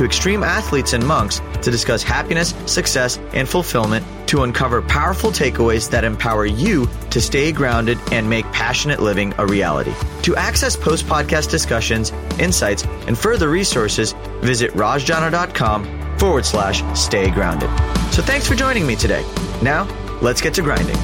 to extreme athletes and monks to discuss happiness, success, and fulfillment to uncover powerful takeaways that empower you to stay grounded and make passionate living a reality. To access post podcast discussions, insights, and further resources, visit rajjana.com forward slash stay grounded. So thanks for joining me today. Now, let's get to grinding.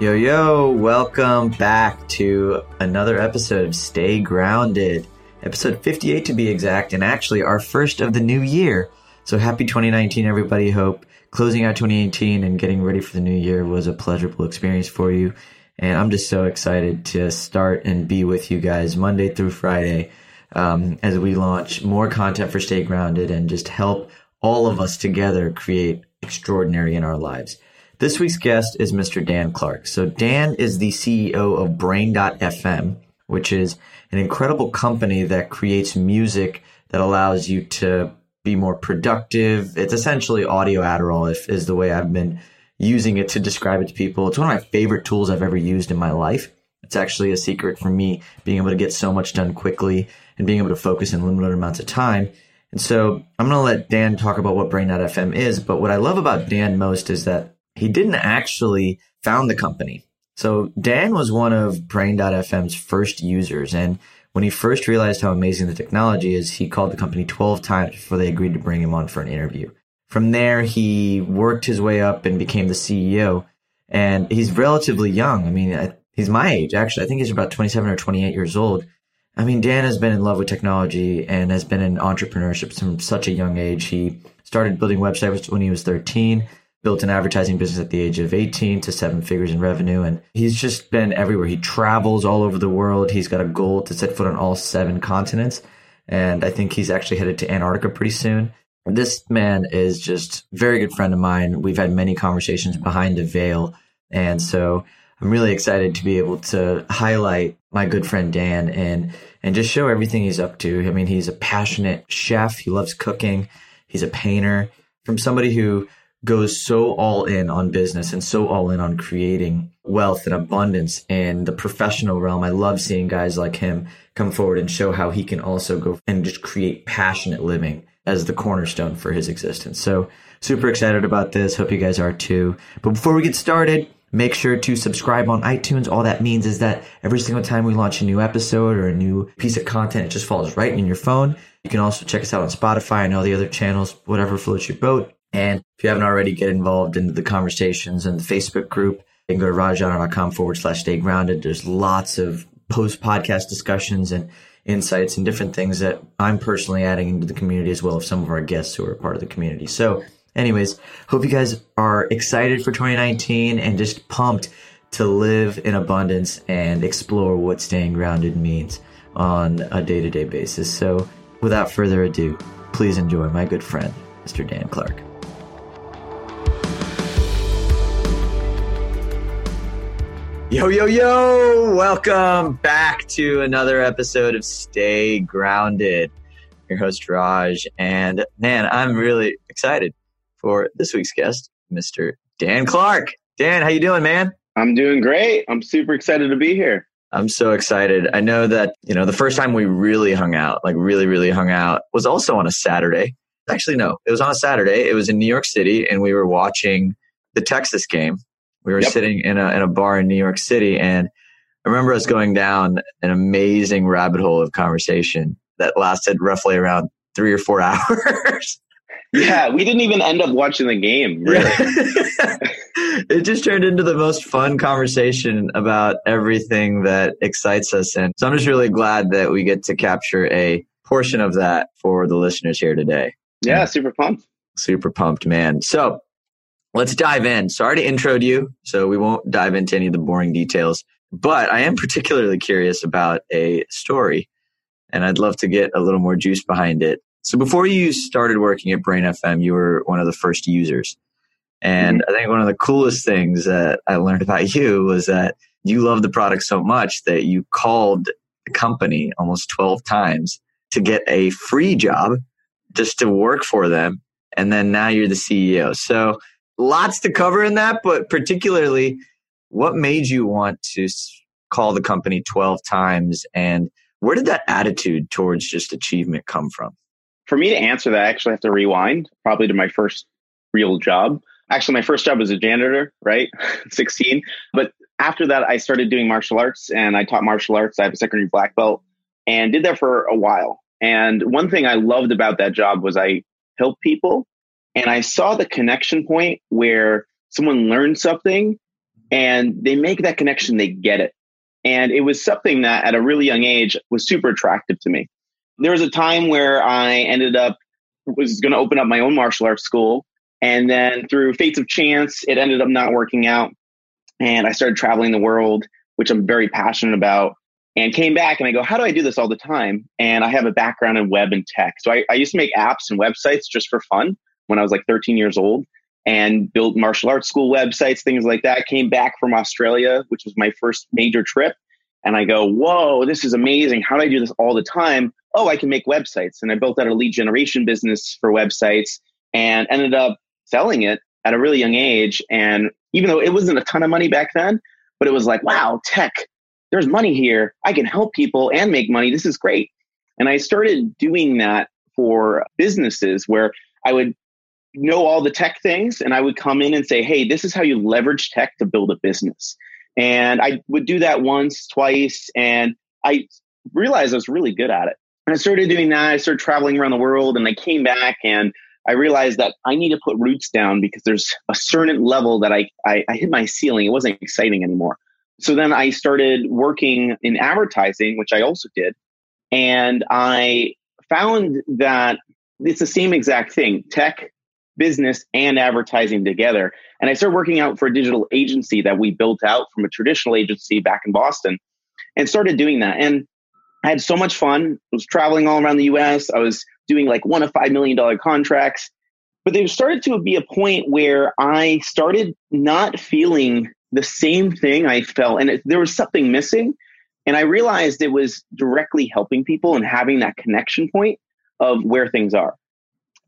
Yo, yo, welcome back to another episode of Stay Grounded, episode 58 to be exact, and actually our first of the new year. So happy 2019, everybody. Hope closing out 2018 and getting ready for the new year was a pleasurable experience for you. And I'm just so excited to start and be with you guys Monday through Friday um, as we launch more content for Stay Grounded and just help all of us together create extraordinary in our lives. This week's guest is Mr. Dan Clark. So Dan is the CEO of Brain.fm, which is an incredible company that creates music that allows you to be more productive. It's essentially audio Adderall, if is the way I've been using it to describe it to people. It's one of my favorite tools I've ever used in my life. It's actually a secret for me being able to get so much done quickly and being able to focus in limited amounts of time. And so I'm going to let Dan talk about what Brain.fm is. But what I love about Dan most is that he didn't actually found the company. So Dan was one of Brain.fm's first users. And when he first realized how amazing the technology is, he called the company 12 times before they agreed to bring him on for an interview. From there, he worked his way up and became the CEO. And he's relatively young. I mean, he's my age, actually. I think he's about 27 or 28 years old. I mean, Dan has been in love with technology and has been in entrepreneurship from such a young age. He started building websites when he was 13, built an advertising business at the age of 18 to seven figures in revenue. And he's just been everywhere. He travels all over the world. He's got a goal to set foot on all seven continents. And I think he's actually headed to Antarctica pretty soon. This man is just very good friend of mine. We've had many conversations behind the veil. And so I'm really excited to be able to highlight my good friend Dan and and just show everything he's up to. I mean, he's a passionate chef. He loves cooking. He's a painter. From somebody who goes so all in on business and so all in on creating wealth and abundance in the professional realm. I love seeing guys like him come forward and show how he can also go and just create passionate living as the cornerstone for his existence. So super excited about this. Hope you guys are too. But before we get started, Make sure to subscribe on iTunes. All that means is that every single time we launch a new episode or a new piece of content, it just falls right in your phone. You can also check us out on Spotify and all the other channels, whatever floats your boat. And if you haven't already, get involved in the conversations in the Facebook group. You can go to rajjana.com forward slash stay grounded. There's lots of post podcast discussions and insights and different things that I'm personally adding into the community as well as some of our guests who are part of the community. So Anyways, hope you guys are excited for 2019 and just pumped to live in abundance and explore what staying grounded means on a day to day basis. So, without further ado, please enjoy my good friend, Mr. Dan Clark. Yo, yo, yo! Welcome back to another episode of Stay Grounded. Your host, Raj. And man, I'm really excited for this week's guest, Mr. Dan Clark. Dan, how you doing, man? I'm doing great. I'm super excited to be here. I'm so excited. I know that, you know, the first time we really hung out, like really, really hung out, was also on a Saturday. Actually, no, it was on a Saturday. It was in New York City, and we were watching the Texas game. We were yep. sitting in a, in a bar in New York City, and I remember us going down an amazing rabbit hole of conversation that lasted roughly around three or four hours yeah, we didn't even end up watching the game. Really. it just turned into the most fun conversation about everything that excites us. And so I'm just really glad that we get to capture a portion of that for the listeners here today. Yeah, super pumped. Super pumped, man. So let's dive in. Sorry to intro you, so we won't dive into any of the boring details. But I am particularly curious about a story, and I'd love to get a little more juice behind it. So before you started working at Brain FM, you were one of the first users. And mm-hmm. I think one of the coolest things that I learned about you was that you love the product so much that you called the company almost 12 times to get a free job just to work for them. And then now you're the CEO. So lots to cover in that, but particularly what made you want to call the company 12 times and where did that attitude towards just achievement come from? For me to answer that, I actually have to rewind probably to my first real job. Actually, my first job was a janitor, right? 16. But after that, I started doing martial arts and I taught martial arts. I have a secondary black belt and did that for a while. And one thing I loved about that job was I helped people and I saw the connection point where someone learned something and they make that connection, they get it. And it was something that at a really young age was super attractive to me. There was a time where I ended up was going to open up my own martial arts school and then through fates of chance it ended up not working out and I started traveling the world, which I'm very passionate about and came back and I go, how do I do this all the time? And I have a background in web and tech. So I, I used to make apps and websites just for fun when I was like 13 years old and built martial arts school websites, things like that. Came back from Australia, which was my first major trip. And I go, whoa, this is amazing. How do I do this all the time? Oh, I can make websites. And I built out a lead generation business for websites and ended up selling it at a really young age. And even though it wasn't a ton of money back then, but it was like, wow, tech, there's money here. I can help people and make money. This is great. And I started doing that for businesses where I would know all the tech things and I would come in and say, hey, this is how you leverage tech to build a business. And I would do that once, twice, and I realized I was really good at it. And I started doing that. I started traveling around the world and I came back and I realized that I need to put roots down because there's a certain level that I, I, I hit my ceiling. It wasn't exciting anymore. So then I started working in advertising, which I also did. And I found that it's the same exact thing tech, business, and advertising together. And I started working out for a digital agency that we built out from a traditional agency back in Boston and started doing that. And I had so much fun. I was traveling all around the US. I was doing like one of five million dollar contracts. But there started to be a point where I started not feeling the same thing I felt, and it, there was something missing. And I realized it was directly helping people and having that connection point of where things are.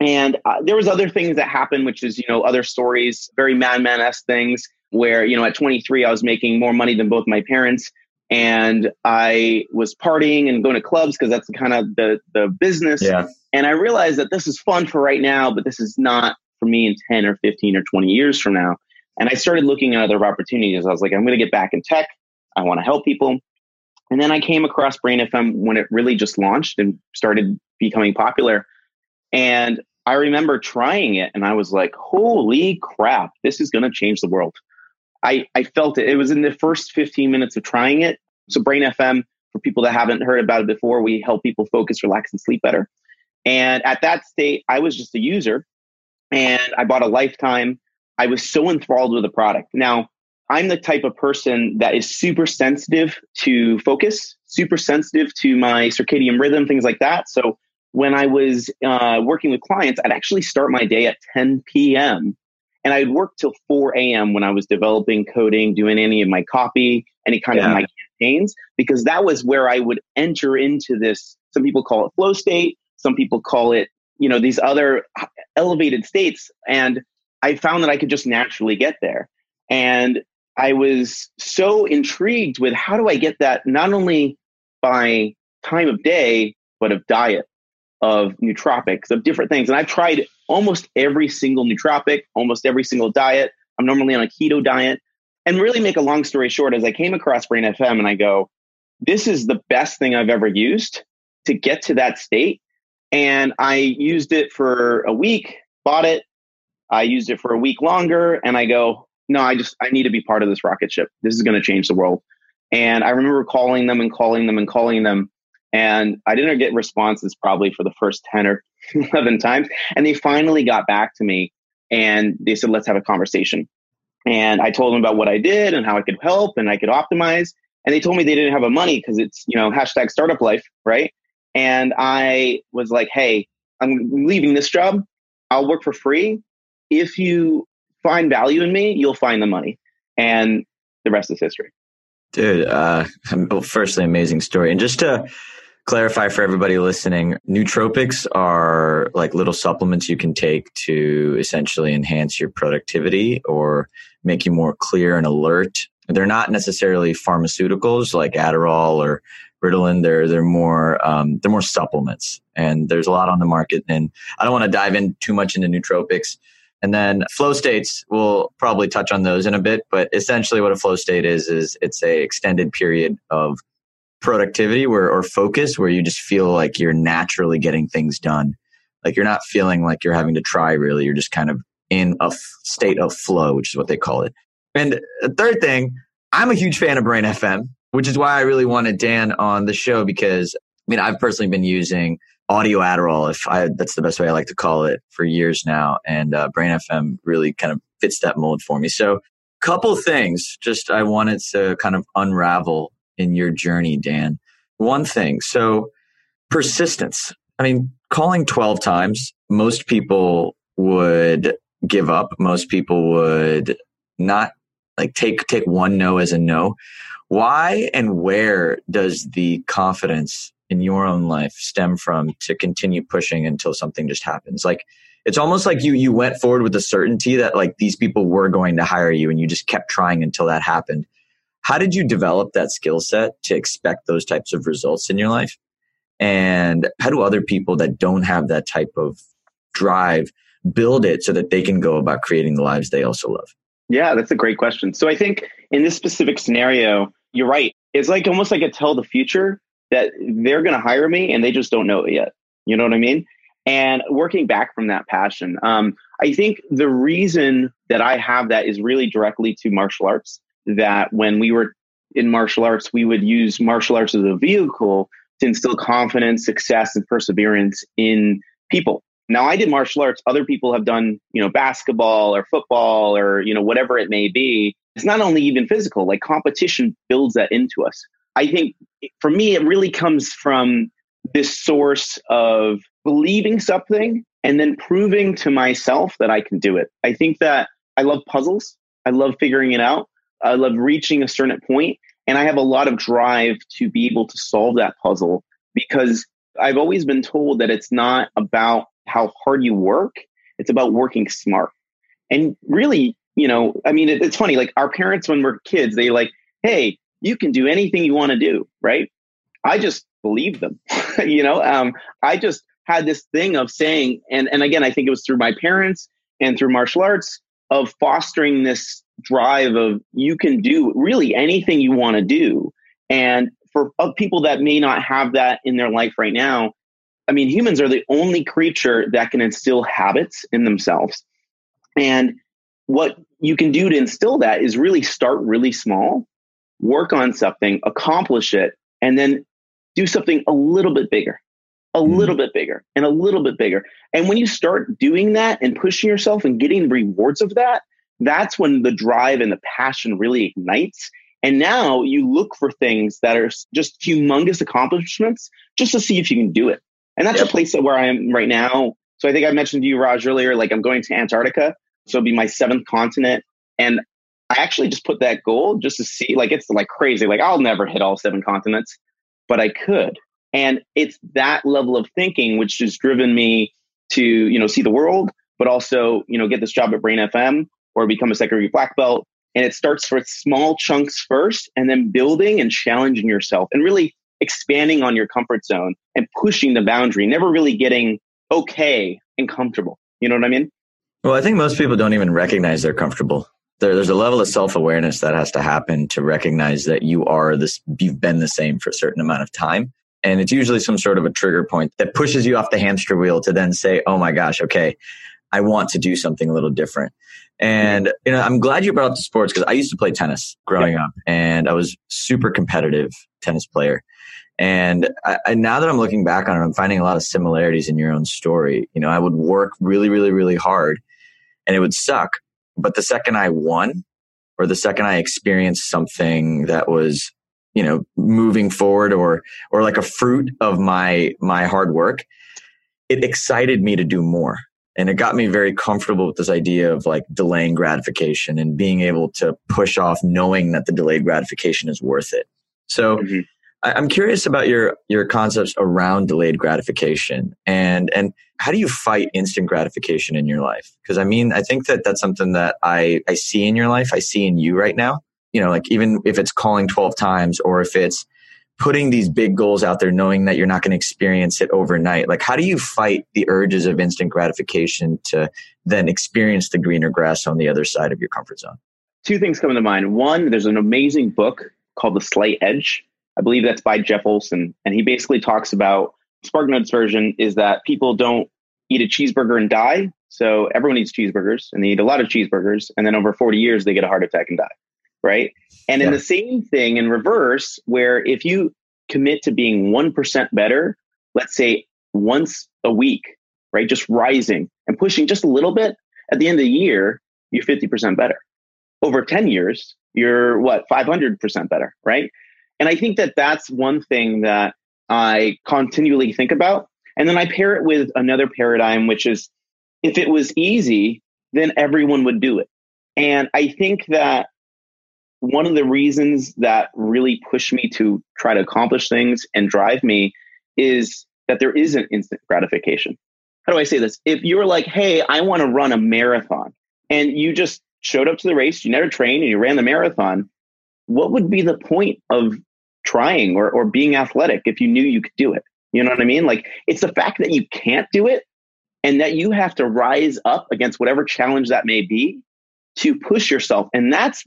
And uh, there was other things that happened, which is you know other stories, very madman esque things, where you know at 23 I was making more money than both my parents, and I was partying and going to clubs because that's kind of the the business. Yeah. And I realized that this is fun for right now, but this is not for me in 10 or 15 or 20 years from now. And I started looking at other opportunities. I was like, I'm going to get back in tech. I want to help people. And then I came across Brain FM when it really just launched and started becoming popular. And I remember trying it and I was like, holy crap, this is going to change the world. I, I felt it. It was in the first 15 minutes of trying it. So, Brain FM, for people that haven't heard about it before, we help people focus, relax, and sleep better. And at that state, I was just a user and I bought a lifetime. I was so enthralled with the product. Now, I'm the type of person that is super sensitive to focus, super sensitive to my circadian rhythm, things like that. So when I was uh, working with clients, I'd actually start my day at 10 p.m. and I'd work till 4 a.m. when I was developing, coding, doing any of my copy, any kind yeah. of my campaigns, because that was where I would enter into this. Some people call it flow state. Some people call it, you know, these other elevated states. And I found that I could just naturally get there. And I was so intrigued with how do I get that not only by time of day, but of diet, of nootropics, of different things. And I've tried almost every single nootropic, almost every single diet. I'm normally on a keto diet. And really make a long story short, as I came across Brain FM and I go, this is the best thing I've ever used to get to that state. And I used it for a week, bought it. I used it for a week longer, and I go, no, I just I need to be part of this rocket ship. This is going to change the world. And I remember calling them and calling them and calling them, and I didn't get responses probably for the first ten or eleven times. And they finally got back to me, and they said, "Let's have a conversation." And I told them about what I did and how I could help and I could optimize. And they told me they didn't have a money because it's you know hashtag startup life, right? And I was like, hey, I'm leaving this job. I'll work for free. If you find value in me, you'll find the money. And the rest is history. Dude, uh, firstly, amazing story. And just to clarify for everybody listening, nootropics are like little supplements you can take to essentially enhance your productivity or make you more clear and alert. They're not necessarily pharmaceuticals like Adderall or Ritalin. They're they're more um, they're more supplements, and there's a lot on the market. And I don't want to dive in too much into nootropics. And then flow states, we'll probably touch on those in a bit. But essentially, what a flow state is is it's a extended period of productivity where or focus where you just feel like you're naturally getting things done. Like you're not feeling like you're having to try really. You're just kind of in a f- state of flow, which is what they call it. And the third thing, I'm a huge fan of Brain FM, which is why I really wanted Dan on the show because I mean, I've personally been using audio Adderall, if I, that's the best way I like to call it for years now. And uh, Brain FM really kind of fits that mold for me. So couple things just I wanted to kind of unravel in your journey, Dan. One thing. So persistence. I mean, calling 12 times, most people would give up. Most people would not like take, take one no as a no. Why and where does the confidence in your own life stem from to continue pushing until something just happens? Like, it's almost like you you went forward with the certainty that like these people were going to hire you and you just kept trying until that happened how did you develop that skill set to expect those types of results in your life? And how do other people that don't have that type of drive build it so that they can go about creating the lives they also love? Yeah that's a great question. So i think in this specific scenario you're right. It's like almost like a tell the future that they're going to hire me and they just don't know it yet. You know what i mean? And working back from that passion. Um, I think the reason that I have that is really directly to martial arts. That when we were in martial arts, we would use martial arts as a vehicle to instill confidence, success, and perseverance in people. Now, I did martial arts. Other people have done, you know, basketball or football or you know whatever it may be. It's not only even physical; like competition builds that into us. I think for me, it really comes from this source of believing something and then proving to myself that I can do it. I think that I love puzzles. I love figuring it out. I love reaching a certain point, and I have a lot of drive to be able to solve that puzzle because I've always been told that it's not about how hard you work, it's about working smart. And really, you know, I mean, it, it's funny, like our parents, when we're kids, they like, hey, you can do anything you want to do, right? I just believe them. you know, um, I just had this thing of saying, and, and again, I think it was through my parents and through martial arts of fostering this drive of you can do really anything you want to do. And for people that may not have that in their life right now, I mean, humans are the only creature that can instill habits in themselves. And what you can do to instill that is really start really small, work on something, accomplish it, and then do something a little bit bigger, a mm. little bit bigger, and a little bit bigger. And when you start doing that and pushing yourself and getting rewards of that, that's when the drive and the passion really ignites. And now you look for things that are just humongous accomplishments just to see if you can do it. And that's yep. a place that where I am right now. So I think I mentioned to you, Raj, earlier, like I'm going to Antarctica. So it'll be my seventh continent. And I actually just put that goal just to see, like, it's like crazy. Like, I'll never hit all seven continents but I could. And it's that level of thinking which has driven me to, you know, see the world, but also, you know, get this job at Brain FM or become a secondary black belt. And it starts with small chunks first and then building and challenging yourself and really expanding on your comfort zone and pushing the boundary, never really getting okay and comfortable. You know what I mean? Well, I think most people don't even recognize they're comfortable there, there's a level of self awareness that has to happen to recognize that you are this, you've been the same for a certain amount of time. And it's usually some sort of a trigger point that pushes you off the hamster wheel to then say, oh my gosh, okay, I want to do something a little different. And, you know, I'm glad you brought up the sports because I used to play tennis growing yeah. up and I was super competitive tennis player. And I, I, now that I'm looking back on it, I'm finding a lot of similarities in your own story. You know, I would work really, really, really hard and it would suck but the second I won or the second I experienced something that was, you know, moving forward or, or like a fruit of my, my hard work, it excited me to do more. And it got me very comfortable with this idea of like delaying gratification and being able to push off knowing that the delayed gratification is worth it. So mm-hmm. I, I'm curious about your your concepts around delayed gratification and and how do you fight instant gratification in your life? Because I mean, I think that that's something that I I see in your life. I see in you right now. You know, like even if it's calling 12 times or if it's putting these big goals out there knowing that you're not going to experience it overnight like how do you fight the urges of instant gratification to then experience the greener grass on the other side of your comfort zone? Two things come to mind. One there's an amazing book called the slight edge. I believe that's by jeff olson and he basically talks about sparknotes version is that people don't eat a cheeseburger and die so everyone eats cheeseburgers and they eat a lot of cheeseburgers and then over 40 years they get a heart attack and die right and yeah. in the same thing in reverse, where if you commit to being 1% better, let's say once a week, right? Just rising and pushing just a little bit, at the end of the year, you're 50% better. Over 10 years, you're what, 500% better, right? And I think that that's one thing that I continually think about. And then I pair it with another paradigm, which is if it was easy, then everyone would do it. And I think that one of the reasons that really push me to try to accomplish things and drive me is that there isn't instant gratification. How do I say this? If you're like, hey, I want to run a marathon, and you just showed up to the race, you never trained, and you ran the marathon, what would be the point of trying or, or being athletic if you knew you could do it? You know what I mean? Like, it's the fact that you can't do it and that you have to rise up against whatever challenge that may be to push yourself. And that's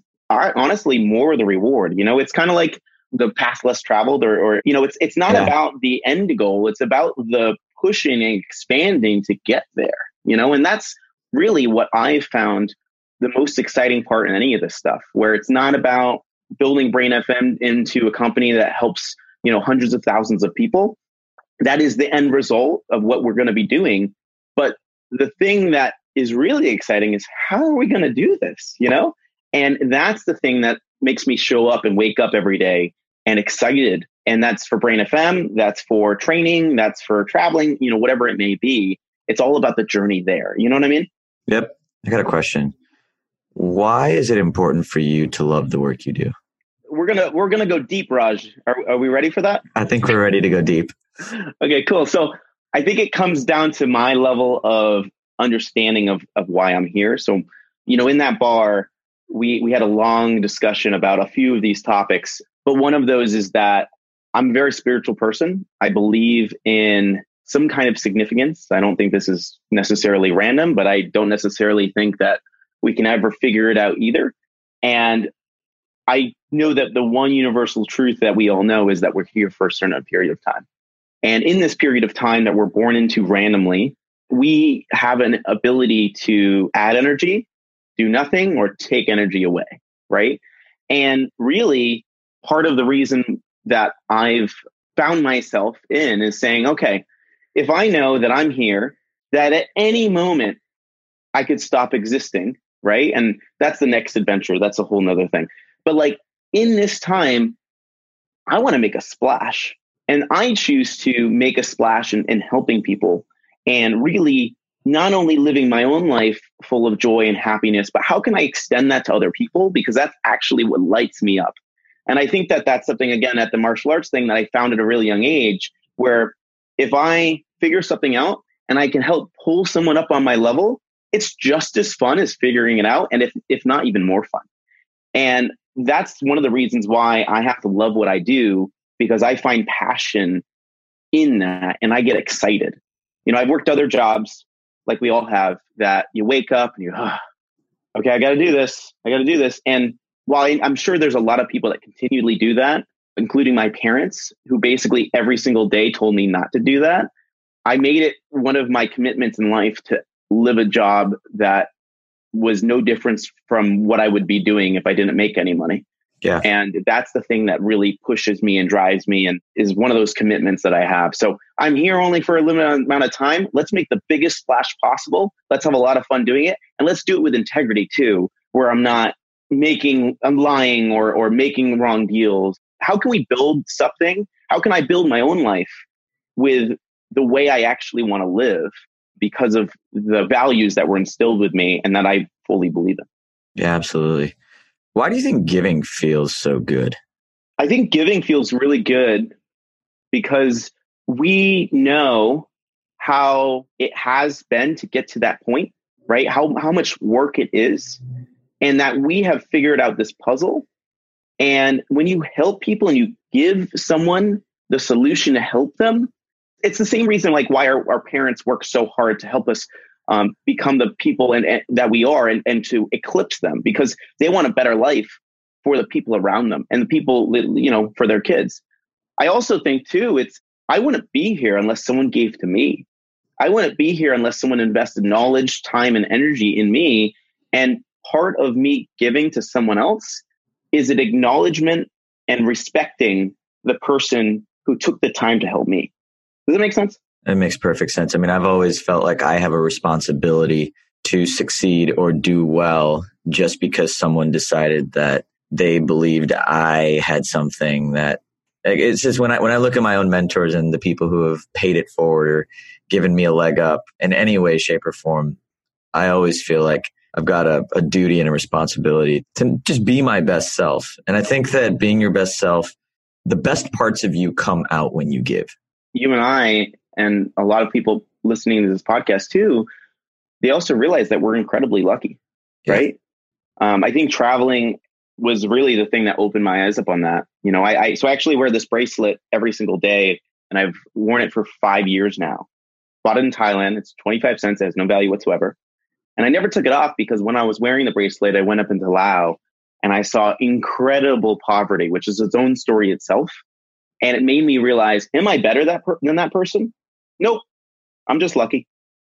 honestly more the reward. You know, it's kind of like the path less traveled, or, or you know, it's it's not yeah. about the end goal. It's about the pushing and expanding to get there. You know, and that's really what I found the most exciting part in any of this stuff, where it's not about building Brain FM into a company that helps you know hundreds of thousands of people. That is the end result of what we're going to be doing. But the thing that is really exciting is how are we going to do this? You know, and that's the thing that makes me show up and wake up every day and excited. And that's for Brain FM, that's for training, that's for traveling, you know, whatever it may be. It's all about the journey there. You know what I mean? Yep. I got a question. Why is it important for you to love the work you do? We're gonna we're gonna go deep, Raj. Are, are we ready for that? I think we're ready to go deep. okay, cool. So I think it comes down to my level of understanding of of why I'm here. So, you know, in that bar, we we had a long discussion about a few of these topics, but one of those is that I'm a very spiritual person. I believe in some kind of significance. I don't think this is necessarily random, but I don't necessarily think that we can ever figure it out either. And I know that the one universal truth that we all know is that we're here for a certain period of time. And in this period of time that we're born into randomly, we have an ability to add energy do nothing or take energy away, right? And really, part of the reason that I've found myself in is saying, okay, if I know that I'm here, that at any moment I could stop existing, right? And that's the next adventure. That's a whole nother thing. But like in this time, I want to make a splash. And I choose to make a splash in, in helping people and really not only living my own life full of joy and happiness, but how can I extend that to other people? Because that's actually what lights me up. And I think that that's something, again, at the martial arts thing that I found at a really young age, where if I figure something out and I can help pull someone up on my level, it's just as fun as figuring it out. And if, if not even more fun. And that's one of the reasons why I have to love what I do because I find passion in that and I get excited. You know, I've worked other jobs like we all have that you wake up and you, oh, okay, I got to do this. I got to do this. And while I'm sure there's a lot of people that continually do that, including my parents, who basically every single day told me not to do that, I made it one of my commitments in life to live a job that was no difference from what I would be doing if I didn't make any money. Yeah. And that's the thing that really pushes me and drives me and is one of those commitments that I have. So I'm here only for a limited amount of time. Let's make the biggest splash possible. Let's have a lot of fun doing it. And let's do it with integrity too, where I'm not making, I'm lying or, or making wrong deals. How can we build something? How can I build my own life with the way I actually want to live? because of the values that were instilled with me and that I fully believe in. Yeah, absolutely. Why do you think giving feels so good? I think giving feels really good because we know how it has been to get to that point, right? How how much work it is and that we have figured out this puzzle. And when you help people and you give someone the solution to help them, it's the same reason like why our, our parents work so hard to help us um, become the people and, and, that we are and, and to eclipse them because they want a better life for the people around them and the people you know for their kids. I also think too it's i wouldn't be here unless someone gave to me. I wouldn't be here unless someone invested knowledge time and energy in me. And part of me giving to someone else is an acknowledgement and respecting the person who took the time to help me. Does that make sense? It makes perfect sense. I mean, I've always felt like I have a responsibility to succeed or do well just because someone decided that they believed I had something that it's just when I when I look at my own mentors and the people who have paid it forward or given me a leg up in any way, shape, or form, I always feel like I've got a, a duty and a responsibility to just be my best self. And I think that being your best self, the best parts of you come out when you give you and I, and a lot of people listening to this podcast too, they also realize that we're incredibly lucky, yeah. right? Um, I think traveling was really the thing that opened my eyes up on that. You know, I, I so I actually wear this bracelet every single day, and I've worn it for five years now. Bought it in Thailand. It's 25 cents. It has no value whatsoever. And I never took it off because when I was wearing the bracelet, I went up into Laos and I saw incredible poverty, which is its own story itself. And it made me realize, am I better that per- than that person? Nope. I'm just lucky.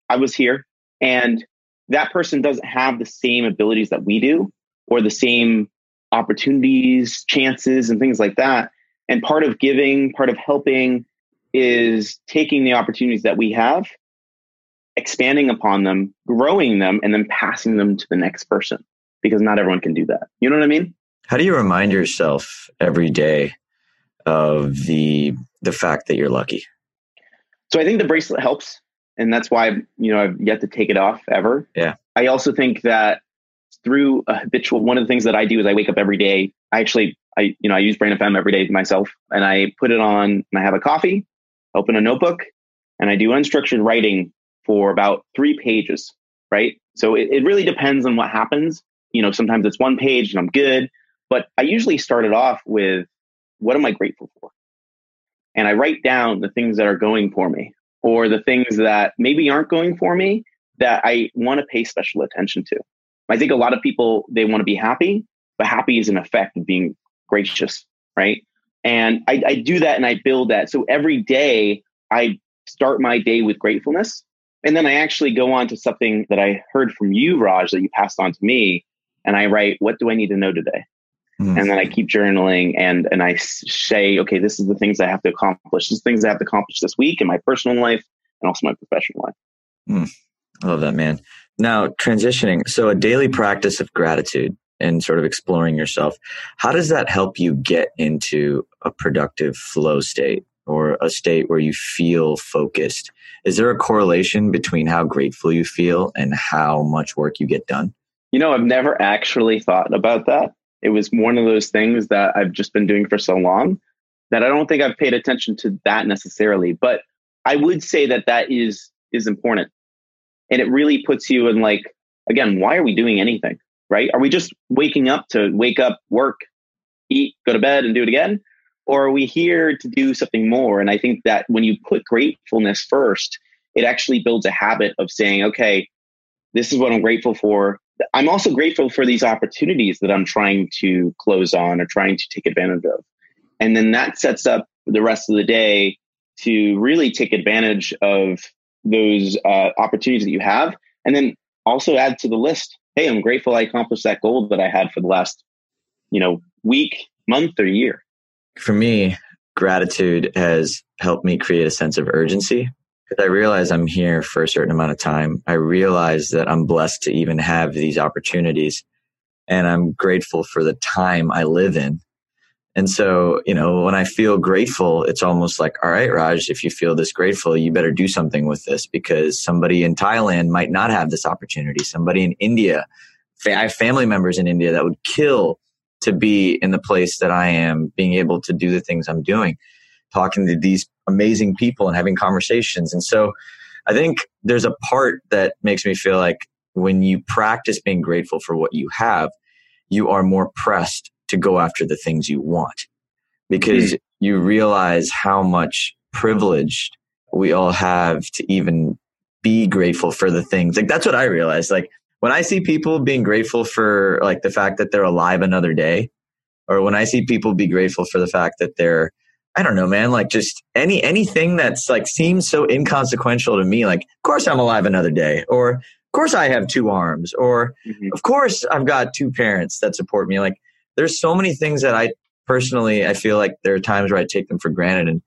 I was here. And that person doesn't have the same abilities that we do or the same opportunities, chances, and things like that. And part of giving, part of helping is taking the opportunities that we have, expanding upon them, growing them, and then passing them to the next person because not everyone can do that. You know what I mean? How do you remind yourself every day of the the fact that you're lucky? So I think the bracelet helps, and that's why you know I've yet to take it off ever. Yeah. I also think that through a habitual, one of the things that I do is I wake up every day. I actually, I you know, I use Brain FM every day myself, and I put it on, and I have a coffee, open a notebook, and I do unstructured writing for about three pages. Right. So it, it really depends on what happens. You know, sometimes it's one page and I'm good, but I usually start it off with what am I grateful for? And I write down the things that are going for me or the things that maybe aren't going for me that I want to pay special attention to. I think a lot of people, they want to be happy, but happy is an effect of being gracious, right? And I, I do that and I build that. So every day I start my day with gratefulness. And then I actually go on to something that I heard from you, Raj, that you passed on to me. And I write, what do I need to know today? Mm. And then I keep journaling and, and I say, okay, this is the things I have to accomplish. These things I have to accomplish this week in my personal life and also my professional life. Mm. I love that, man. Now, transitioning. So, a daily practice of gratitude and sort of exploring yourself. How does that help you get into a productive flow state or a state where you feel focused? Is there a correlation between how grateful you feel and how much work you get done? You know, I've never actually thought about that it was one of those things that I've just been doing for so long that I don't think I've paid attention to that necessarily. But I would say that that is is important, and it really puts you in like again, why are we doing anything? Right? Are we just waking up to wake up, work, eat, go to bed, and do it again? Or are we here to do something more? And I think that when you put gratefulness first, it actually builds a habit of saying, okay, this is what I'm grateful for. I'm also grateful for these opportunities that I'm trying to close on or trying to take advantage of. And then that sets up the rest of the day to really take advantage of those uh, opportunities that you have. And then also add to the list, hey, I'm grateful I accomplished that goal that I had for the last, you know, week, month, or year. For me, gratitude has helped me create a sense of urgency I realize I'm here for a certain amount of time. I realize that I'm blessed to even have these opportunities and I'm grateful for the time I live in. And so, you know, when I feel grateful, it's almost like, all right, Raj, if you feel this grateful, you better do something with this because somebody in Thailand might not have this opportunity. Somebody in India, I have family members in India that would kill to be in the place that I am, being able to do the things I'm doing, talking to these amazing people and having conversations. And so I think there's a part that makes me feel like when you practice being grateful for what you have, you are more pressed to go after the things you want because mm-hmm. you realize how much privileged we all have to even be grateful for the things. Like that's what I realized. Like when I see people being grateful for like the fact that they're alive another day, or when I see people be grateful for the fact that they're I don't know, man, like just any anything that's like seems so inconsequential to me, like, of course I'm alive another day, or of course I have two arms, or mm-hmm. of course I've got two parents that support me. Like there's so many things that I personally I feel like there are times where I take them for granted, and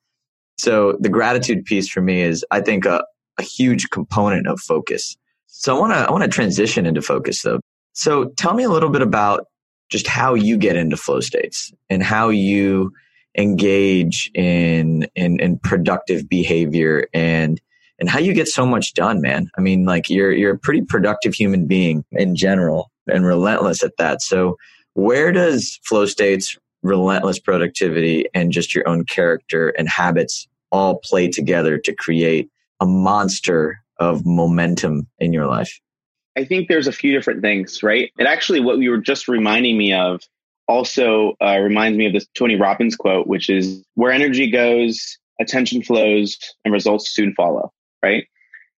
so the gratitude piece for me is I think a, a huge component of focus. So I want to I want to transition into focus though. So tell me a little bit about just how you get into flow states and how you engage in in, in productive behavior and and how you get so much done, man. I mean, like you're you're a pretty productive human being in general and relentless at that. So where does flow states, relentless productivity, and just your own character and habits all play together to create a monster of momentum in your life? I think there's a few different things, right? And actually, what you were just reminding me of also uh, reminds me of this Tony Robbins quote, which is where energy goes, attention flows, and results soon follow right?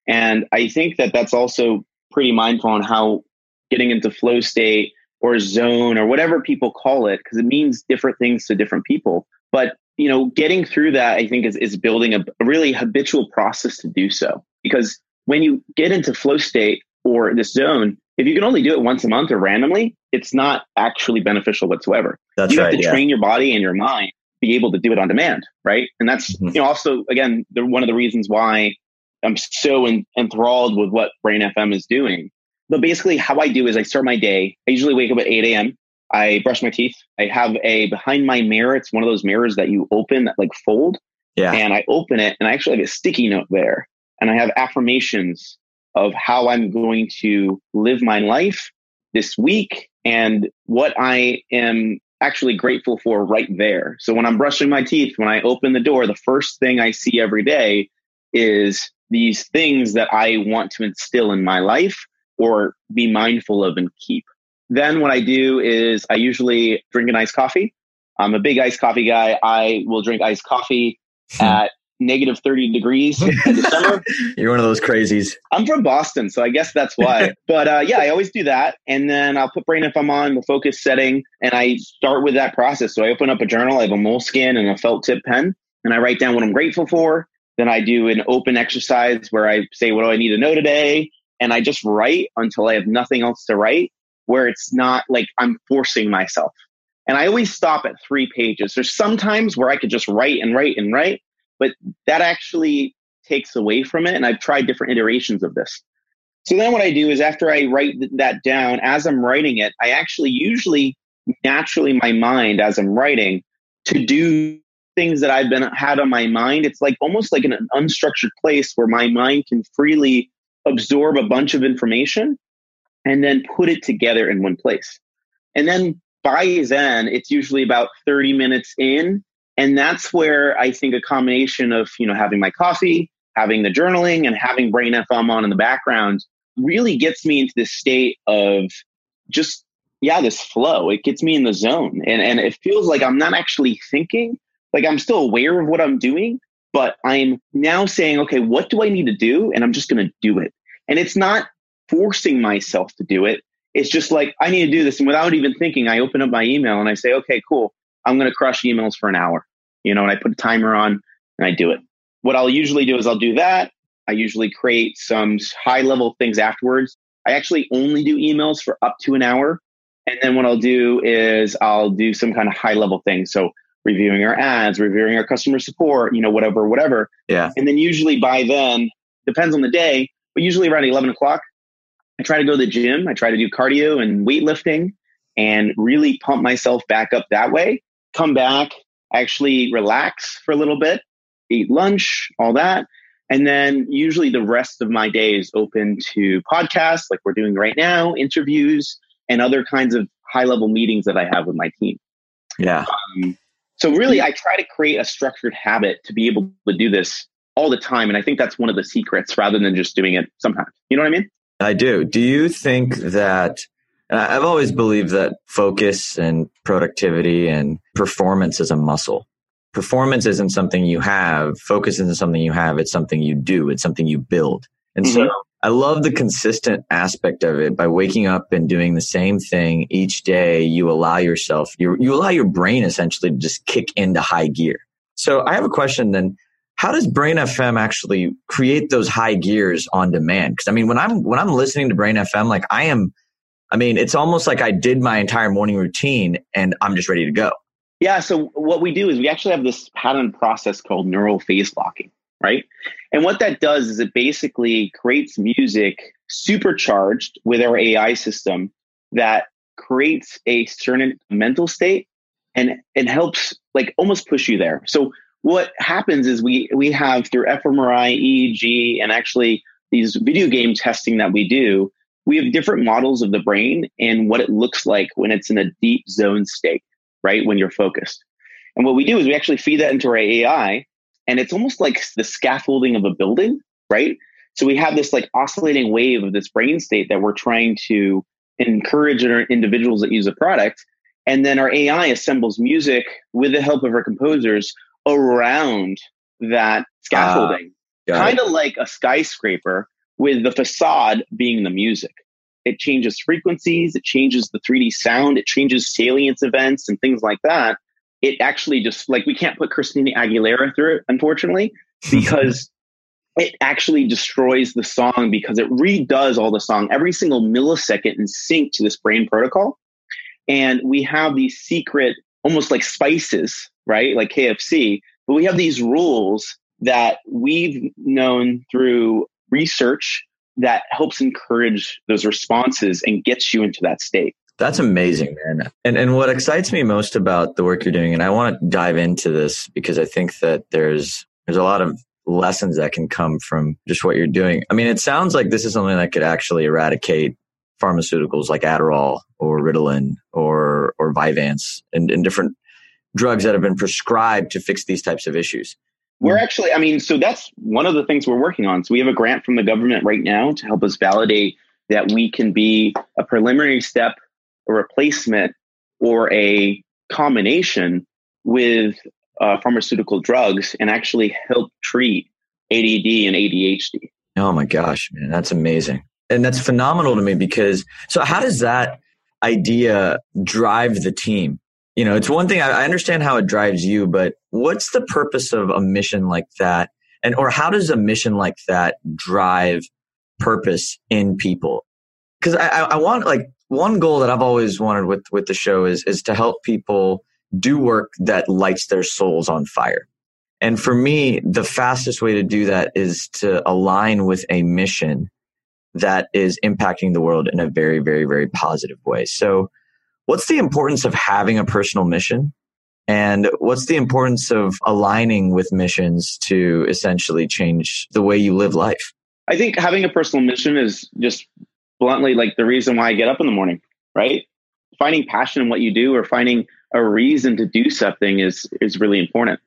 And I think that that's also pretty mindful on how getting into flow state or zone or whatever people call it, because it means different things to different people. But you know, getting through that, I think, is, is building a, a really habitual process to do so. Because when you get into flow state or this zone, if you can only do it once a month or randomly, it's not actually beneficial whatsoever. That's you have to yeah. train your body and your mind be able to do it on demand, right? And that's mm-hmm. you know also again the, one of the reasons why I'm so en- enthralled with what Brain FM is doing. But basically, how I do is I start my day. I usually wake up at 8 a.m. I brush my teeth. I have a behind my mirror. It's one of those mirrors that you open that like fold. Yeah. And I open it and I actually have a sticky note there. And I have affirmations of how I'm going to live my life this week and what I am actually grateful for right there. So when I'm brushing my teeth, when I open the door, the first thing I see every day is these things that I want to instill in my life or be mindful of and keep. Then what I do is I usually drink an iced coffee. I'm a big iced coffee guy. I will drink iced coffee hmm. at negative 30 degrees in December. You're one of those crazies. I'm from Boston, so I guess that's why. but uh, yeah, I always do that. And then I'll put Brain FM on the focus setting and I start with that process. So I open up a journal, I have a Moleskine and a felt tip pen, and I write down what I'm grateful for. Then I do an open exercise where I say, what do I need to know today? And I just write until I have nothing else to write, where it's not like I'm forcing myself. And I always stop at three pages. There's sometimes where I could just write and write and write, but that actually takes away from it. And I've tried different iterations of this. So then what I do is after I write that down, as I'm writing it, I actually usually naturally my mind as I'm writing to do things that I've been had on my mind. It's like almost like an unstructured place where my mind can freely absorb a bunch of information and then put it together in one place. And then by then, it's usually about 30 minutes in. And that's where I think a combination of, you know, having my coffee, having the journaling and having Brain FM on in the background really gets me into this state of just, yeah, this flow. It gets me in the zone. And, and it feels like I'm not actually thinking, like I'm still aware of what I'm doing, but I'm now saying, okay, what do I need to do? And I'm just going to do it. And it's not forcing myself to do it. It's just like, I need to do this. And without even thinking, I open up my email and I say, okay, cool. I'm going to crush emails for an hour, you know, and I put a timer on and I do it. What I'll usually do is I'll do that. I usually create some high level things afterwards. I actually only do emails for up to an hour. And then what I'll do is I'll do some kind of high level thing. So reviewing our ads, reviewing our customer support, you know, whatever, whatever. Yeah. And then usually by then, depends on the day, but usually around 11 o'clock, I try to go to the gym. I try to do cardio and weightlifting and really pump myself back up that way. Come back, actually relax for a little bit, eat lunch, all that. And then usually the rest of my day is open to podcasts like we're doing right now, interviews, and other kinds of high level meetings that I have with my team. Yeah. Um, so really, I try to create a structured habit to be able to do this all the time. And I think that's one of the secrets rather than just doing it sometimes. You know what I mean? I do. Do you think that I've always believed that focus and productivity and performance is a muscle. Performance isn't something you have. Focus isn't something you have. It's something you do. It's something you build. And mm-hmm. so I love the consistent aspect of it. By waking up and doing the same thing each day, you allow yourself, you, you allow your brain essentially to just kick into high gear. So I have a question then. How does Brain FM actually create those high gears on demand? Because I mean, when I'm when I'm listening to Brain FM, like I am, I mean, it's almost like I did my entire morning routine and I'm just ready to go. Yeah. So what we do is we actually have this pattern process called neural phase locking right? And what that does is it basically creates music supercharged with our AI system that creates a certain mental state and it helps like almost push you there. So what happens is we we have through fMRI, EEG, and actually these video game testing that we do, we have different models of the brain and what it looks like when it's in a deep zone state, right? When you're focused. And what we do is we actually feed that into our AI and it's almost like the scaffolding of a building, right? So we have this like oscillating wave of this brain state that we're trying to encourage in our individuals that use the product. And then our AI assembles music with the help of our composers around that scaffolding, uh, kind of like a skyscraper with the facade being the music. It changes frequencies, it changes the 3D sound, it changes salience events and things like that it actually just like we can't put Christina Aguilera through it, unfortunately, because it actually destroys the song because it redoes all the song every single millisecond in sync to this brain protocol. And we have these secret, almost like spices, right? Like KFC, but we have these rules that we've known through research that helps encourage those responses and gets you into that state. That's amazing, man. And and what excites me most about the work you're doing, and I want to dive into this because I think that there's there's a lot of lessons that can come from just what you're doing. I mean, it sounds like this is something that could actually eradicate pharmaceuticals like Adderall or Ritalin or or Vyvanse and, and different drugs that have been prescribed to fix these types of issues. We're actually, I mean, so that's one of the things we're working on. So we have a grant from the government right now to help us validate that we can be a preliminary step a replacement or a combination with uh, pharmaceutical drugs and actually help treat ADD and ADHD. Oh my gosh, man, that's amazing. And that's phenomenal to me because so how does that idea drive the team? You know, it's one thing I understand how it drives you, but what's the purpose of a mission like that? And or how does a mission like that drive purpose in people? Because I, I want like one goal that I've always wanted with with the show is is to help people do work that lights their souls on fire. And for me, the fastest way to do that is to align with a mission that is impacting the world in a very, very, very positive way. So, what's the importance of having a personal mission? And what's the importance of aligning with missions to essentially change the way you live life? I think having a personal mission is just bluntly like the reason why I get up in the morning, right? Finding passion in what you do or finding a reason to do something is is really important.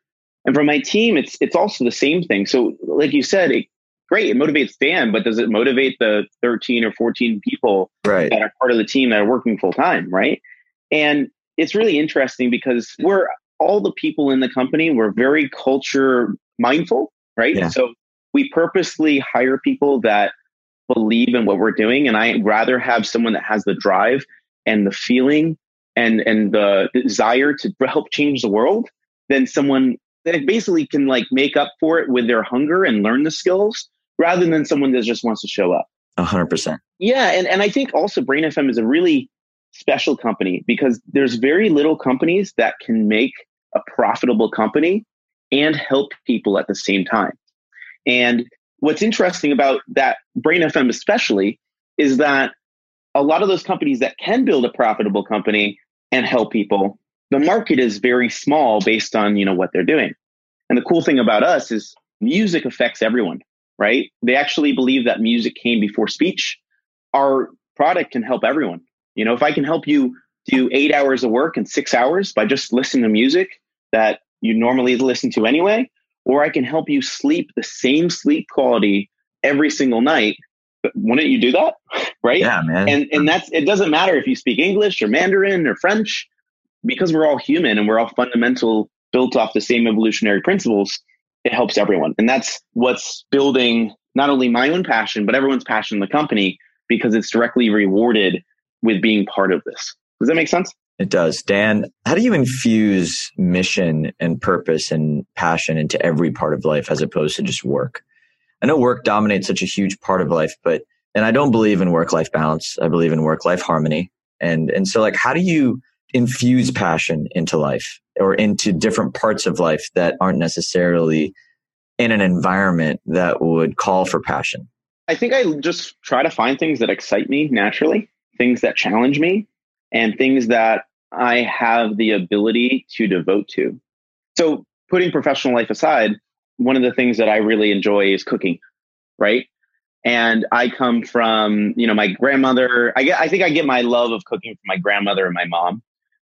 And for my team, it's it's also the same thing. So, like you said, it, great, it motivates Dan, but does it motivate the 13 or 14 people right. that are part of the team that are working full time, right? And it's really interesting because we're all the people in the company, we're very culture mindful, right? Yeah. So we purposely hire people that believe in what we're doing. And I'd rather have someone that has the drive and the feeling and, and the desire to help change the world than someone that basically can like make up for it with their hunger and learn the skills rather than someone that just wants to show up. A hundred percent. Yeah. And, and I think also Brain FM is a really special company because there's very little companies that can make a profitable company and help people at the same time. And what's interesting about that Brain FM, especially, is that a lot of those companies that can build a profitable company and help people the market is very small based on, you know, what they're doing. And the cool thing about us is music affects everyone, right? They actually believe that music came before speech. Our product can help everyone. You know, if I can help you do eight hours of work in six hours by just listening to music that you normally listen to anyway, or I can help you sleep the same sleep quality every single night. But wouldn't you do that? right? Yeah, man. And and that's it doesn't matter if you speak English or Mandarin or French, because we're all human and we're all fundamental built off the same evolutionary principles, it helps everyone. And that's what's building not only my own passion, but everyone's passion in the company because it's directly rewarded with being part of this. Does that make sense? It does. Dan, how do you infuse mission and purpose and passion into every part of life as opposed to just work? I know work dominates such a huge part of life, but, and I don't believe in work life balance. I believe in work life harmony. And, and so like, how do you infuse passion into life or into different parts of life that aren't necessarily in an environment that would call for passion? I think I just try to find things that excite me naturally, things that challenge me, and things that I have the ability to devote to. So, putting professional life aside, one of the things that I really enjoy is cooking, right? And I come from, you know, my grandmother. I get, I think I get my love of cooking from my grandmother and my mom,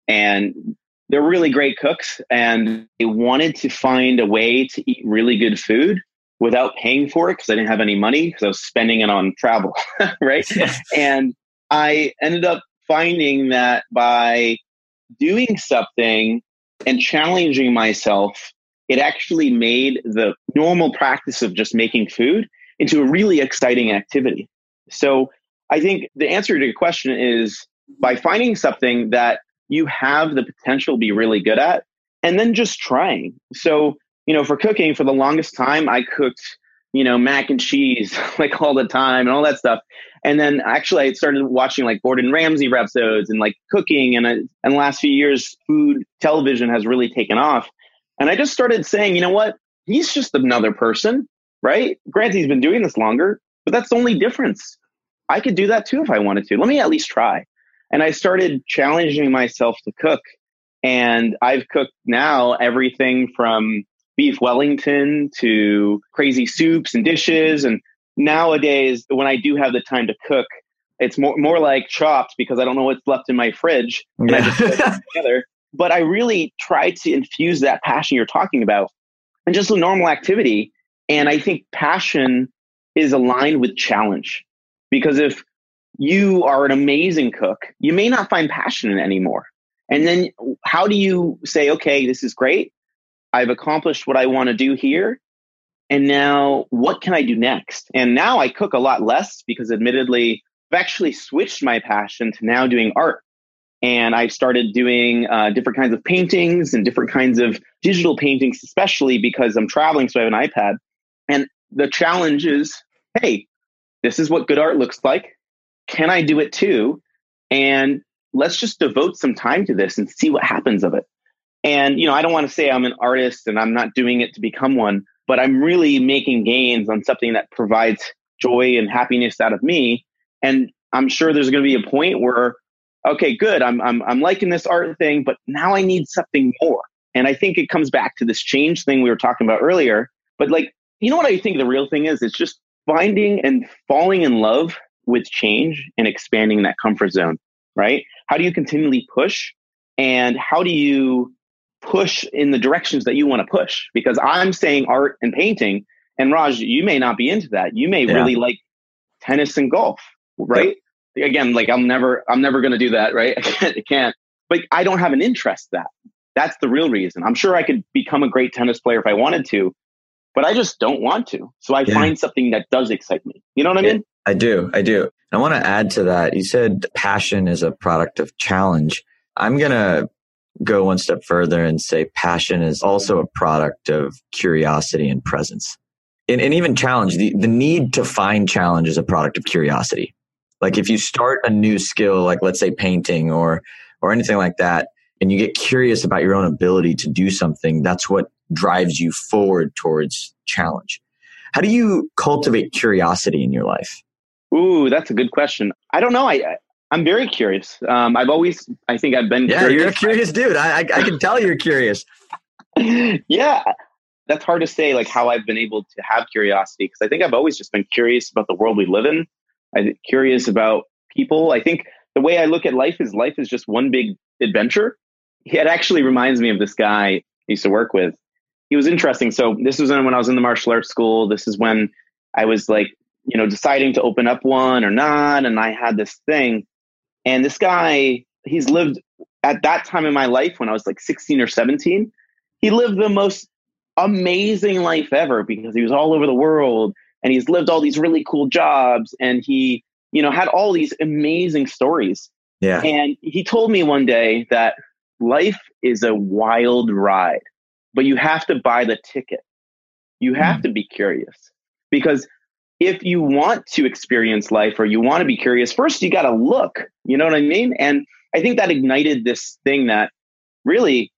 and they're really great cooks. And they wanted to find a way to eat really good food without paying for it because I didn't have any money because I was spending it on travel, right? and I ended up finding that by doing something and challenging myself, it actually made the normal practice of just making food into a really exciting activity. So I think the answer to your question is by finding something that you have the potential to be really good at and then just trying. So, you know, for cooking, for the longest time, I cooked, you know, mac and cheese like all the time and all that stuff. And then actually, I started watching like Gordon Ramsay episodes and like cooking. And, I, and the last few years, food television has really taken off. And I just started saying, you know what? He's just another person, right? Granted, he's been doing this longer, but that's the only difference. I could do that too if I wanted to. Let me at least try. And I started challenging myself to cook. And I've cooked now everything from beef Wellington to crazy soups and dishes and nowadays when I do have the time to cook, it's more more like chopped because I don't know what's left in my fridge and yeah. I just put it together. But I really try to infuse that passion you're talking about and just a normal activity. And I think passion is aligned with challenge because if you are an amazing cook, you may not find passion in anymore. And then how do you say, okay, this is great. I've accomplished what I want to do here. And now, what can I do next? And now I cook a lot less because, admittedly, I've actually switched my passion to now doing art. And I've started doing uh, different kinds of paintings and different kinds of digital paintings, especially because I'm traveling, so I have an iPad. And the challenge is hey, this is what good art looks like. Can I do it too? And let's just devote some time to this and see what happens of it. And, you know, I don't want to say I'm an artist and I'm not doing it to become one, but I'm really making gains on something that provides joy and happiness out of me. And I'm sure there's going to be a point where, okay, good, I'm, I'm, I'm liking this art thing, but now I need something more. And I think it comes back to this change thing we were talking about earlier. But like, you know what I think the real thing is? It's just finding and falling in love with change and expanding that comfort zone, right? How do you continually push? And how do you push in the directions that you want to push? Because I'm saying art and painting and Raj you may not be into that. You may yeah. really like tennis and golf right? Yeah. again like I'm never I'm never going to do that right? I can't, I can't. But I don't have an interest that. That's the real reason. I'm sure I could become a great tennis player if I wanted to but I just don't want to. So I yeah. find something that does excite me. You know what I mean I do I do I want to add to that you said passion is a product of challenge I'm going to go one step further and say passion is also a product of curiosity and presence. And, and even challenge, the, the need to find challenge is a product of curiosity. Like if you start a new skill, like let's say painting or, or anything like that, and you get curious about your own ability to do something, that's what drives you forward towards challenge. How do you cultivate curiosity in your life? Ooh, that's a good question. I don't know. I I'm very curious. Um, I've always, I think I've been. Yeah, curious. you're a curious dude. I, I, I can tell you're curious. yeah, that's hard to say. Like how I've been able to have curiosity because I think I've always just been curious about the world we live in. I'm curious about people. I think the way I look at life is life is just one big adventure. It actually reminds me of this guy I used to work with. He was interesting. So this was when I was in the martial arts school. This is when I was like, you know, deciding to open up one or not. And I had this thing. And this guy, he's lived at that time in my life when I was like 16 or 17. He lived the most amazing life ever because he was all over the world and he's lived all these really cool jobs and he, you know, had all these amazing stories. Yeah. And he told me one day that life is a wild ride, but you have to buy the ticket. You have mm. to be curious because if you want to experience life or you want to be curious, first you got to look. You know what I mean? And I think that ignited this thing that really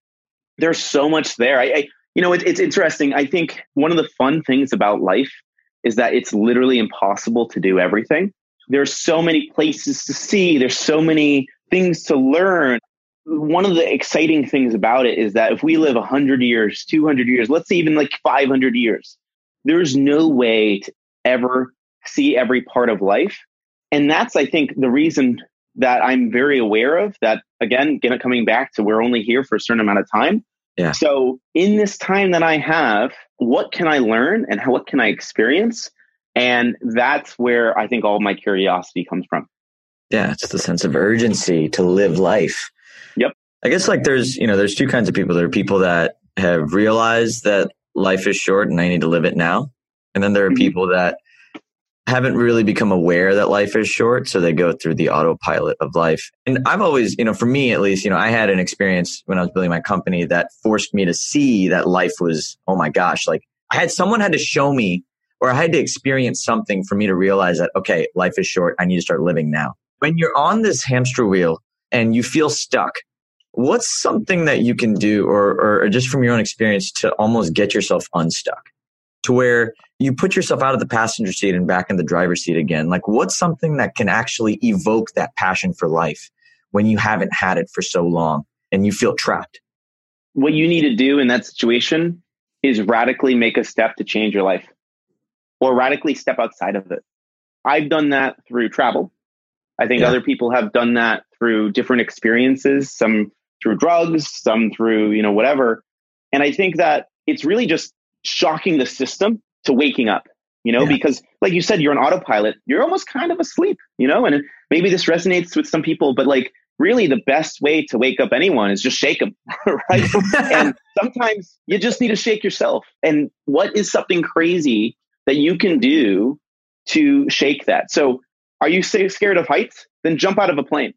there's so much there. I, I you know, it, it's interesting. I think one of the fun things about life is that it's literally impossible to do everything. There's so many places to see. There's so many things to learn. One of the exciting things about it is that if we live 100 years, 200 years, let's say even like 500 years, there's no way to ever see every part of life. And that's, I think, the reason that I'm very aware of that, again, coming back to we're only here for a certain amount of time. Yeah. So, in this time that I have, what can I learn and how, what can I experience? And that's where I think all my curiosity comes from. Yeah, it's the sense of urgency to live life. Yep. I guess like there's, you know, there's two kinds of people. There are people that have realized that life is short and I need to live it now. And then there are mm-hmm. people that haven't really become aware that life is short. So they go through the autopilot of life. And I've always, you know, for me at least, you know, I had an experience when I was building my company that forced me to see that life was, oh my gosh, like I had someone had to show me or I had to experience something for me to realize that, okay, life is short. I need to start living now. When you're on this hamster wheel and you feel stuck, what's something that you can do or, or just from your own experience to almost get yourself unstuck? To where you put yourself out of the passenger seat and back in the driver's seat again. Like, what's something that can actually evoke that passion for life when you haven't had it for so long and you feel trapped? What you need to do in that situation is radically make a step to change your life or radically step outside of it. I've done that through travel. I think yeah. other people have done that through different experiences, some through drugs, some through, you know, whatever. And I think that it's really just shocking the system to waking up you know yeah. because like you said you're an autopilot. You're almost kind of asleep you know and maybe this resonates with some people but like really the best way to wake up anyone is just shake them right? And sometimes you just need to shake yourself. And what is something crazy that you can do to shake that? So are you scared of heights? Then jump out of a plane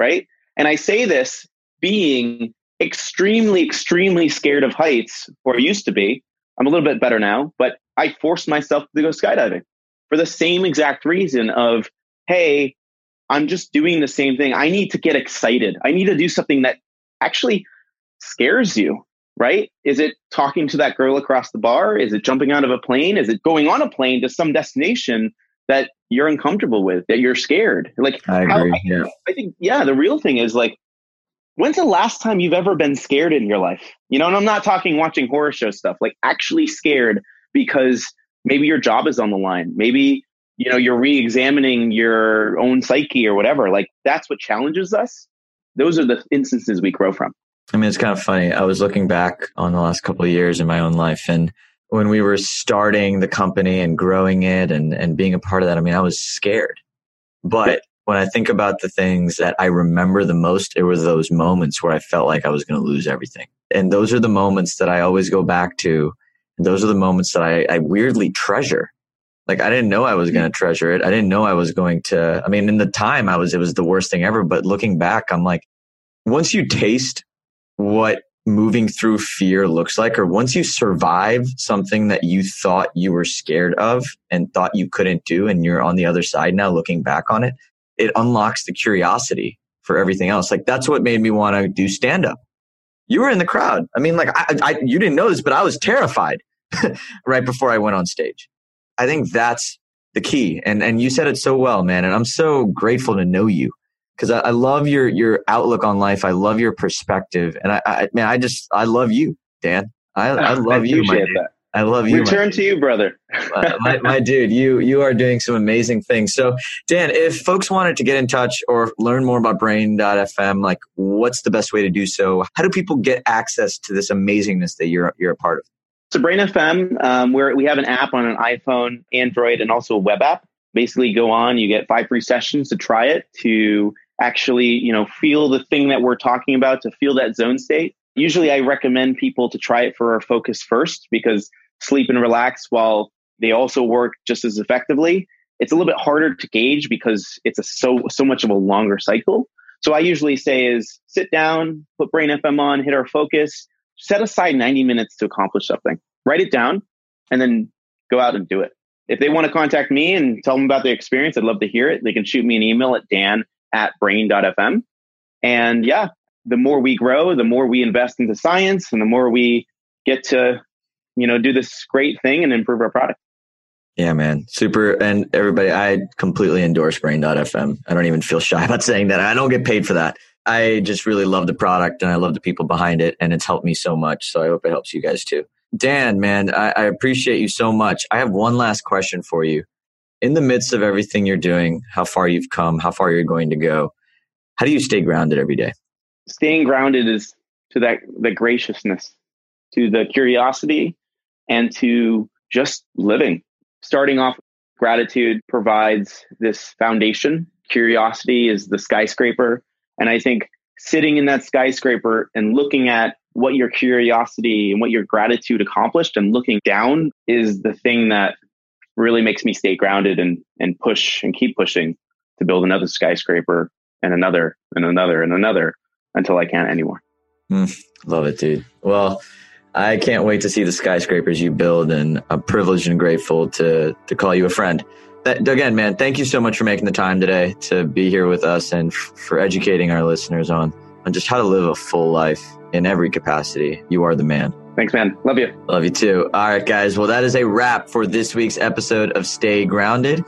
right? And i say this being extremely extremely scared of heights or used to be I'm a little bit better now, but I forced myself to go skydiving for the same exact reason of, hey, I'm just doing the same thing. I need to get excited. I need to do something that actually scares you, right? Is it talking to that girl across the bar? Is it jumping out of a plane? Is it going on a plane to some destination that you're uncomfortable with, that you're scared? Like, I agree. How, I, yeah. I think, yeah, the real thing is like, when's the last time you've ever been scared in your life? You know, and I'm not talking watching horror show stuff, like actually scared because maybe your job is on the line. Maybe, you know, you're re-examining your own psyche or whatever. Like that's what challenges us. Those are the instances we grow from. I mean, it's kind of funny. I was looking back on the last couple of years in my own life and when we were starting the company and growing it and, and being a part of that, I mean, I was scared. But when I think about the things that I remember the most, it were those moments where I felt like I was going to lose everything. And those are the moments that I always go back to. And those are the moments that I, I weirdly treasure. Like I didn't know I was mm-hmm. going to treasure it. I didn't know I was going to, I mean, in the time I was, it was the worst thing ever. But looking back, I'm like, once you taste what moving through fear looks like, or once you survive something that you thought you were scared of and thought you couldn't do, and you're on the other side now looking back on it, it unlocks the curiosity for everything else. Like that's what made me want to do stand up. You were in the crowd. I mean, like I, I, you didn't know this, but I was terrified right before I went on stage. I think that's the key. And, and you said it so well, man. And I'm so grateful to know you because I, I, love your your outlook on life. I love your perspective, and I, I man, I just I love you, Dan. I, I love you, my. I love you. Return to you, brother. my, my, dude, you you are doing some amazing things. So, Dan, if folks wanted to get in touch or learn more about Brain.fm, like what's the best way to do so? How do people get access to this amazingness that you're you're a part of? So, Brain FM, um, where we have an app on an iPhone, Android, and also a web app. Basically, go on, you get five free sessions to try it, to actually, you know, feel the thing that we're talking about, to feel that zone state. Usually, I recommend people to try it for focus first because sleep and relax while they also work just as effectively. It's a little bit harder to gauge because it's a so so much of a longer cycle. So I usually say is sit down, put Brain FM on, hit our focus, set aside 90 minutes to accomplish something. Write it down and then go out and do it. If they want to contact me and tell them about their experience, I'd love to hear it. They can shoot me an email at dan at brain.fm. And yeah, the more we grow, the more we invest into science and the more we get to you know, do this great thing and improve our product. Yeah, man. Super. And everybody, I completely endorse brain.fm. I don't even feel shy about saying that. I don't get paid for that. I just really love the product and I love the people behind it. And it's helped me so much. So I hope it helps you guys too. Dan, man, I, I appreciate you so much. I have one last question for you. In the midst of everything you're doing, how far you've come, how far you're going to go, how do you stay grounded every day? Staying grounded is to that the graciousness, to the curiosity, and to just living. Starting off, gratitude provides this foundation. Curiosity is the skyscraper. And I think sitting in that skyscraper and looking at what your curiosity and what your gratitude accomplished and looking down is the thing that really makes me stay grounded and, and push and keep pushing to build another skyscraper and another and another and another until I can't anymore. Mm, love it, dude. Well, I can't wait to see the skyscrapers you build, and I'm privileged and grateful to to call you a friend. That, again, man, thank you so much for making the time today to be here with us and f- for educating our listeners on on just how to live a full life in every capacity. You are the man. Thanks, man. Love you. Love you too. All right, guys. Well, that is a wrap for this week's episode of Stay Grounded.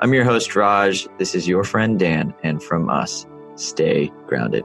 I'm your host, Raj. This is your friend, Dan. And from us, stay grounded.